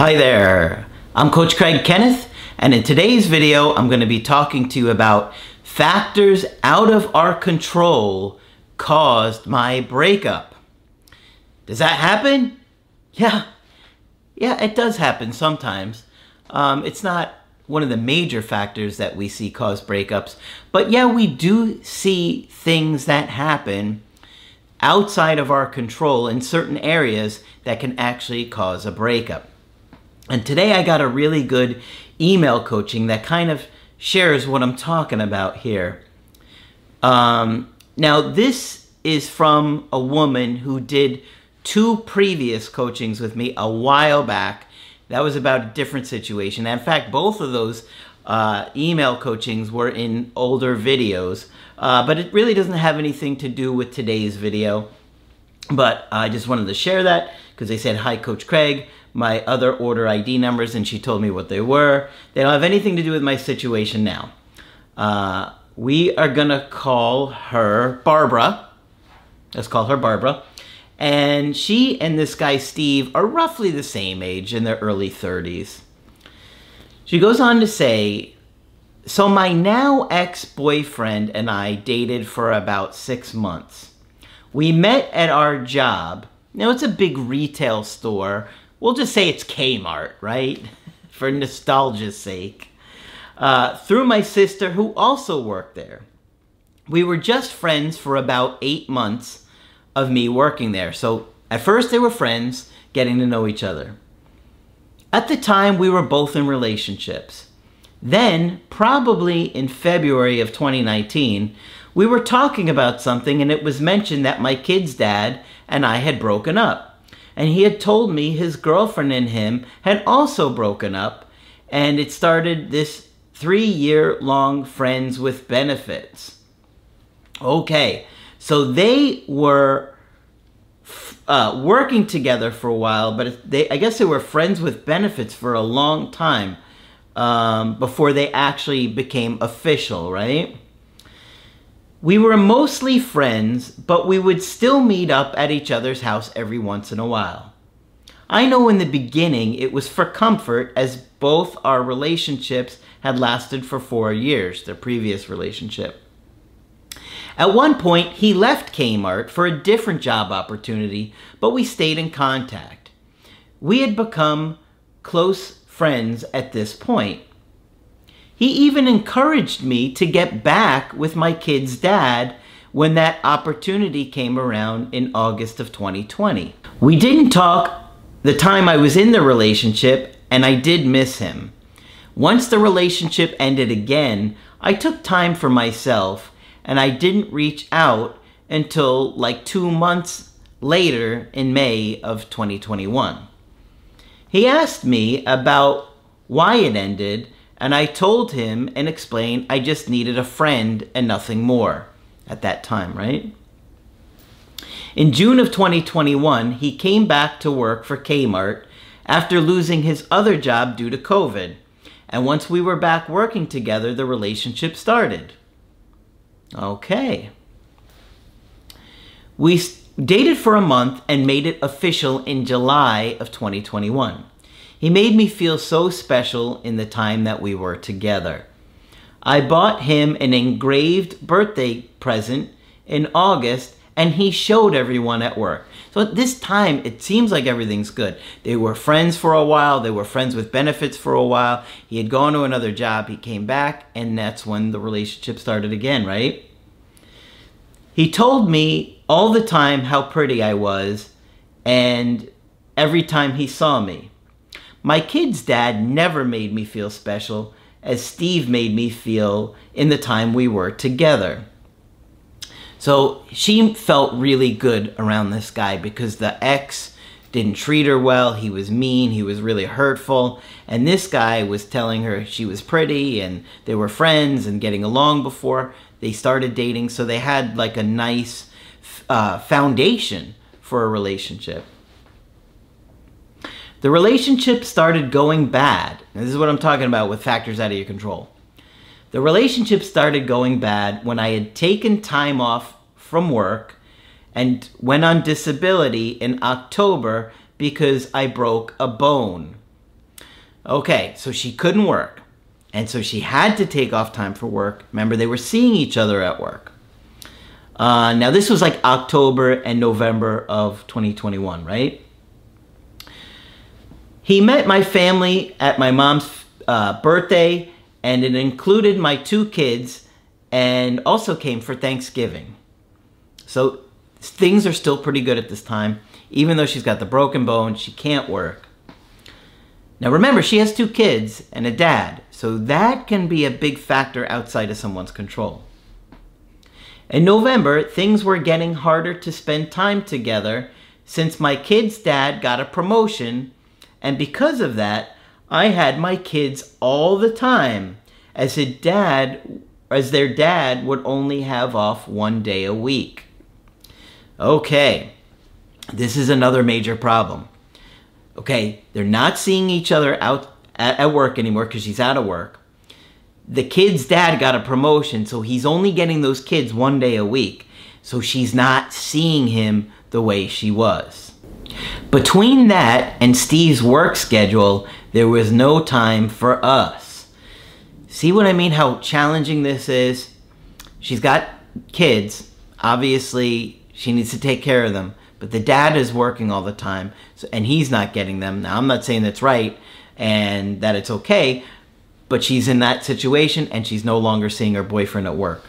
Hi there, I'm Coach Craig Kenneth, and in today's video, I'm going to be talking to you about factors out of our control caused my breakup. Does that happen? Yeah, yeah, it does happen sometimes. Um, it's not one of the major factors that we see cause breakups, but yeah, we do see things that happen outside of our control in certain areas that can actually cause a breakup. And today I got a really good email coaching that kind of shares what I'm talking about here. Um, now, this is from a woman who did two previous coachings with me a while back. That was about a different situation. In fact, both of those uh, email coachings were in older videos, uh, but it really doesn't have anything to do with today's video. But I just wanted to share that because they said, Hi, Coach Craig my other order ID numbers and she told me what they were. They don't have anything to do with my situation now. Uh, we are gonna call her Barbara. Let's call her Barbara. And she and this guy Steve are roughly the same age in their early 30s. She goes on to say, So my now ex boyfriend and I dated for about six months. We met at our job. Now it's a big retail store we'll just say it's Kmart, right? For nostalgia's sake. Uh, through my sister, who also worked there. We were just friends for about eight months of me working there. So at first, they were friends, getting to know each other. At the time, we were both in relationships. Then, probably in February of 2019, we were talking about something and it was mentioned that my kid's dad and I had broken up. And he had told me his girlfriend and him had also broken up, and it started this three year long friends with benefits. Okay, so they were uh, working together for a while, but they, I guess they were friends with benefits for a long time um, before they actually became official, right? We were mostly friends, but we would still meet up at each other's house every once in a while. I know in the beginning it was for comfort as both our relationships had lasted for four years, their previous relationship. At one point, he left Kmart for a different job opportunity, but we stayed in contact. We had become close friends at this point. He even encouraged me to get back with my kid's dad when that opportunity came around in August of 2020. We didn't talk the time I was in the relationship, and I did miss him. Once the relationship ended again, I took time for myself and I didn't reach out until like two months later in May of 2021. He asked me about why it ended and I told him and explained I just needed a friend and nothing more at that time, right? In June of 2021, he came back to work for Kmart after losing his other job due to COVID. And once we were back working together, the relationship started. Okay. We dated for a month and made it official in July of 2021. He made me feel so special in the time that we were together. I bought him an engraved birthday present in August and he showed everyone at work. So at this time, it seems like everything's good. They were friends for a while, they were friends with benefits for a while. He had gone to another job, he came back, and that's when the relationship started again, right? He told me all the time how pretty I was, and every time he saw me. My kid's dad never made me feel special as Steve made me feel in the time we were together. So she felt really good around this guy because the ex didn't treat her well. He was mean. He was really hurtful. And this guy was telling her she was pretty and they were friends and getting along before they started dating. So they had like a nice uh, foundation for a relationship. The relationship started going bad. And this is what I'm talking about with factors out of your control. The relationship started going bad when I had taken time off from work and went on disability in October because I broke a bone. Okay, so she couldn't work. And so she had to take off time for work. Remember, they were seeing each other at work. Uh, now, this was like October and November of 2021, right? He met my family at my mom's uh, birthday, and it included my two kids and also came for Thanksgiving. So things are still pretty good at this time. Even though she's got the broken bone, she can't work. Now remember, she has two kids and a dad, so that can be a big factor outside of someone's control. In November, things were getting harder to spend time together since my kid's dad got a promotion, and because of that, I had my kids all the time, as his dad as their dad would only have off one day a week. Okay, this is another major problem. Okay, they're not seeing each other out at, at work anymore because she's out of work. The kid's dad got a promotion, so he's only getting those kids one day a week. So she's not seeing him the way she was. Between that and Steve's work schedule, there was no time for us. See what I mean? How challenging this is? She's got kids. Obviously, she needs to take care of them. But the dad is working all the time, so, and he's not getting them. Now, I'm not saying that's right and that it's okay, but she's in that situation and she's no longer seeing her boyfriend at work.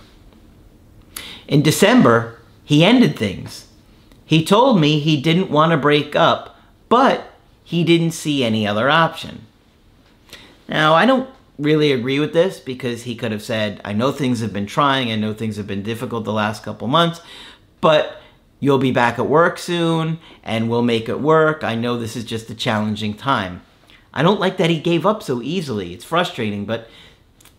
In December, he ended things. He told me he didn't want to break up, but he didn't see any other option. Now, I don't really agree with this because he could have said, I know things have been trying, I know things have been difficult the last couple months, but You'll be back at work soon and we'll make it work. I know this is just a challenging time. I don't like that he gave up so easily. It's frustrating, but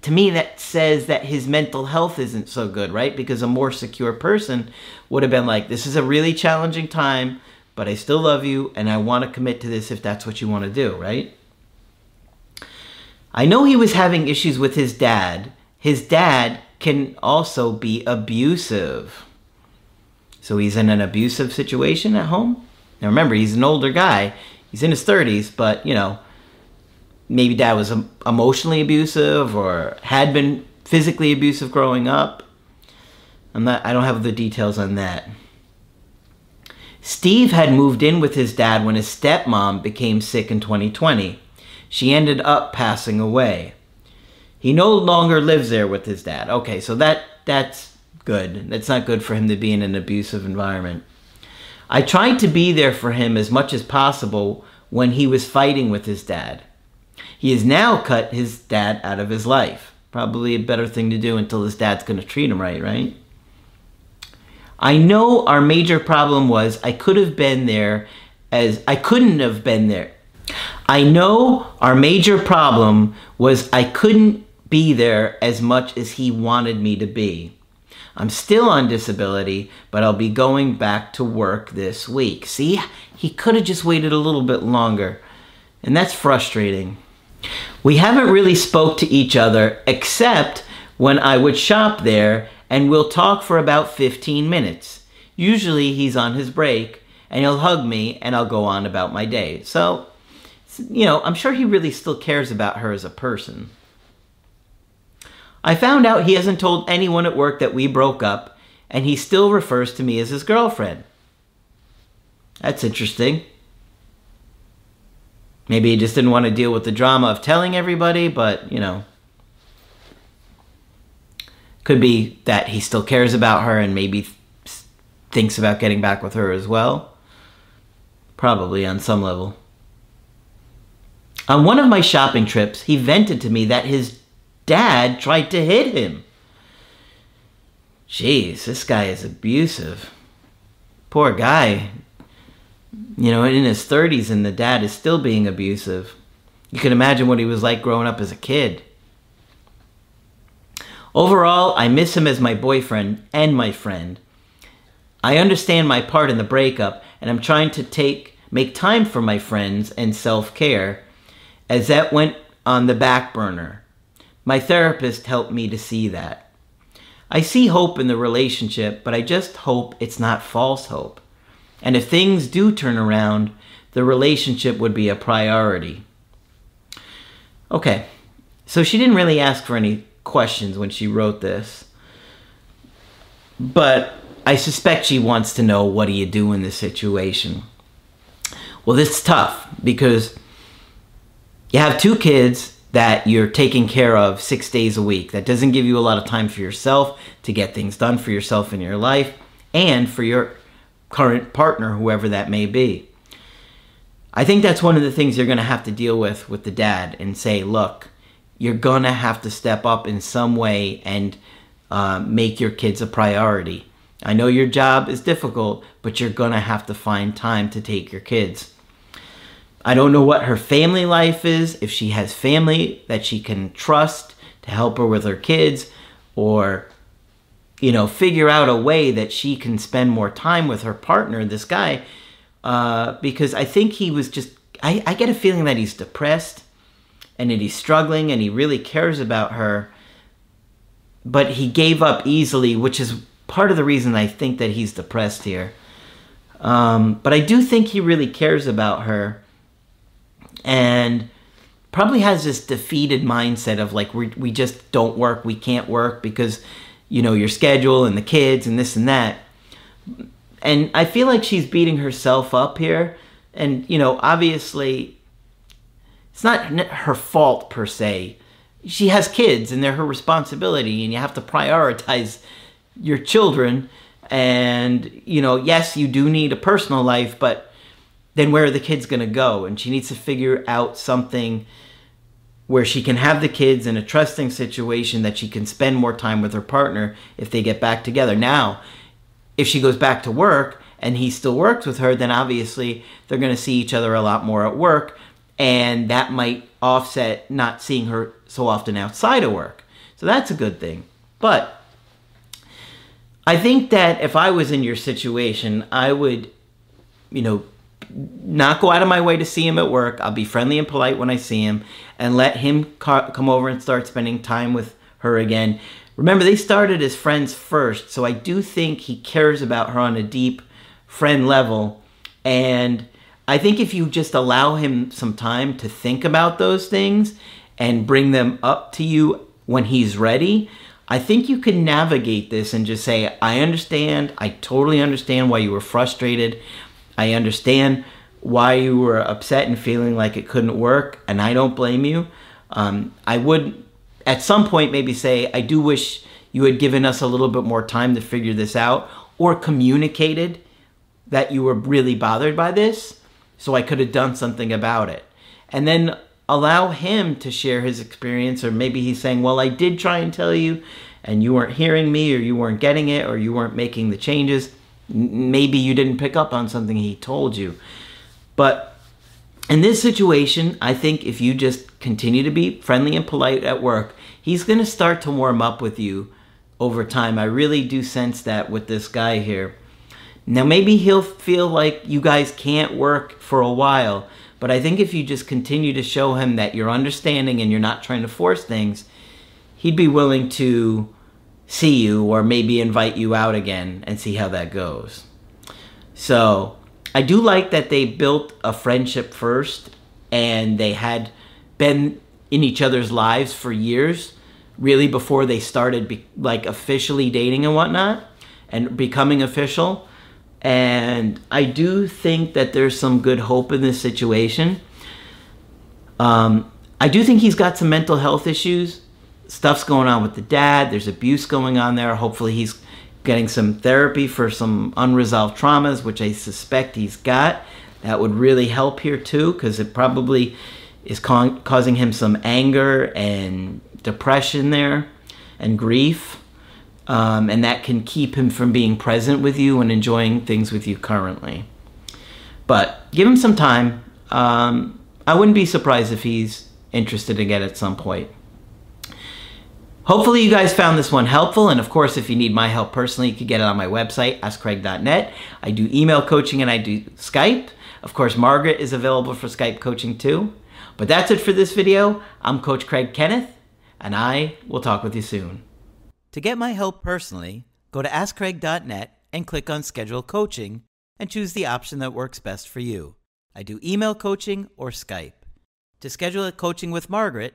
to me that says that his mental health isn't so good, right? Because a more secure person would have been like, this is a really challenging time, but I still love you and I want to commit to this if that's what you want to do, right? I know he was having issues with his dad. His dad can also be abusive. So he's in an abusive situation at home. Now remember, he's an older guy. He's in his 30s, but you know, maybe dad was emotionally abusive or had been physically abusive growing up. I'm not I don't have the details on that. Steve had moved in with his dad when his stepmom became sick in 2020. She ended up passing away. He no longer lives there with his dad. Okay, so that that's good. It's not good for him to be in an abusive environment. I tried to be there for him as much as possible when he was fighting with his dad. He has now cut his dad out of his life. Probably a better thing to do until his dad's going to treat him right, right? I know our major problem was I could have been there as I couldn't have been there. I know our major problem was I couldn't be there as much as he wanted me to be. I'm still on disability, but I'll be going back to work this week. See, he could have just waited a little bit longer, and that's frustrating. We haven't really spoke to each other except when I would shop there and we'll talk for about 15 minutes. Usually he's on his break and he'll hug me and I'll go on about my day. So, you know, I'm sure he really still cares about her as a person. I found out he hasn't told anyone at work that we broke up, and he still refers to me as his girlfriend. That's interesting. Maybe he just didn't want to deal with the drama of telling everybody, but, you know. Could be that he still cares about her and maybe thinks about getting back with her as well. Probably on some level. On one of my shopping trips, he vented to me that his dad tried to hit him. Jeez, this guy is abusive. Poor guy. You know, in his 30s, and the dad is still being abusive. You can imagine what he was like growing up as a kid. Overall, I miss him as my boyfriend and my friend. I understand my part in the breakup, and I'm trying to take make time for my friends and self-care as that went on the back burner. My therapist helped me to see that. I see hope in the relationship, but I just hope it's not false hope. And if things do turn around, the relationship would be a priority. Okay, so she didn't really ask for any questions when she wrote this. But I suspect she wants to know what do you do in this situation. Well, this is tough because you have two kids that you're taking care of six days a week. That doesn't give you a lot of time for yourself to get things done for yourself in your life and for your current partner, whoever that may be. I think that's one of the things you're going to have to deal with with the dad and say, look, you're going to have to step up in some way and uh, make your kids a priority. I know your job is difficult, but you're going to have to find time to take your kids. I don't know what her family life is, if she has family that she can trust to help her with her kids, or, you know, figure out a way that she can spend more time with her partner, this guy, uh, because I think he was just, I, I get a feeling that he's depressed and that he's struggling and he really cares about her, but he gave up easily, which is part of the reason I think that he's depressed here. Um, but I do think he really cares about her and probably has this defeated mindset of like we we just don't work, we can't work because you know your schedule and the kids and this and that. And I feel like she's beating herself up here and you know obviously it's not her fault per se. She has kids and they're her responsibility and you have to prioritize your children and you know yes you do need a personal life but then where are the kids going to go? And she needs to figure out something where she can have the kids in a trusting situation that she can spend more time with her partner if they get back together. Now if she goes back to work and he still works with her then obviously they're going to see each other a lot more at work and that might offset not seeing her so often outside of work. So that's a good thing. But I think that if I was in your situation, I would, you know, not go out of my way to see him at work. I'll be friendly and polite when I see him and let him come over and start spending time with her again. Remember, they started as friends first, so I do think he cares about her on a deep friend level. And I think if you just allow him some time to think about those things and bring them up to you when he's ready, I think you can navigate this and just say, I understand. I totally understand why you were frustrated. I understand why you were upset and feeling like it couldn't work, and I don't blame you. Um, I would, at some point, maybe say, I do wish you had given us a little bit more time to figure this out or communicated that you were really bothered by this so I could have done something about it. And then allow him to share his experience or maybe he's saying well i did try and tell you and you weren't hearing me or you weren't getting it or you weren't making the changes maybe you didn't pick up on something he told you. But in this situation i think if you just continue to be friendly and polite at work he's going to start to warm up with you over time. I really do sense that with this guy here. Now maybe he'll feel like you guys can't work for a while but I think if you just continue to show him that you're understanding and you're not trying to force things, he'd be willing to see you or maybe invite you out again and see how that goes. So I do like that they built a friendship first and they had been in each other's lives for years, really before they started be- like officially dating and whatnot and becoming official. And I do think that there's some good hope in this situation. Um, I do think he's got some mental health issues. Stuff's going on with the dad. There's abuse going on there. Hopefully, he's getting some therapy for some unresolved traumas, which I suspect he's got. That would really help here too, because it probably is ca- causing him some anger and depression there and grief. Um, and that can keep him from being present with you and enjoying things with you currently. But give him some time. Um, I wouldn't be surprised if he's interested again at some point. Hopefully, you guys found this one helpful. And of course, if you need my help personally, you can get it on my website, askcraig.net. I do email coaching and I do Skype. Of course, Margaret is available for Skype coaching too. But that's it for this video. I'm Coach Craig Kenneth, and I will talk with you soon. To get my help personally, go to askcraig.net and click on Schedule Coaching and choose the option that works best for you. I do email coaching or Skype. To schedule a coaching with Margaret,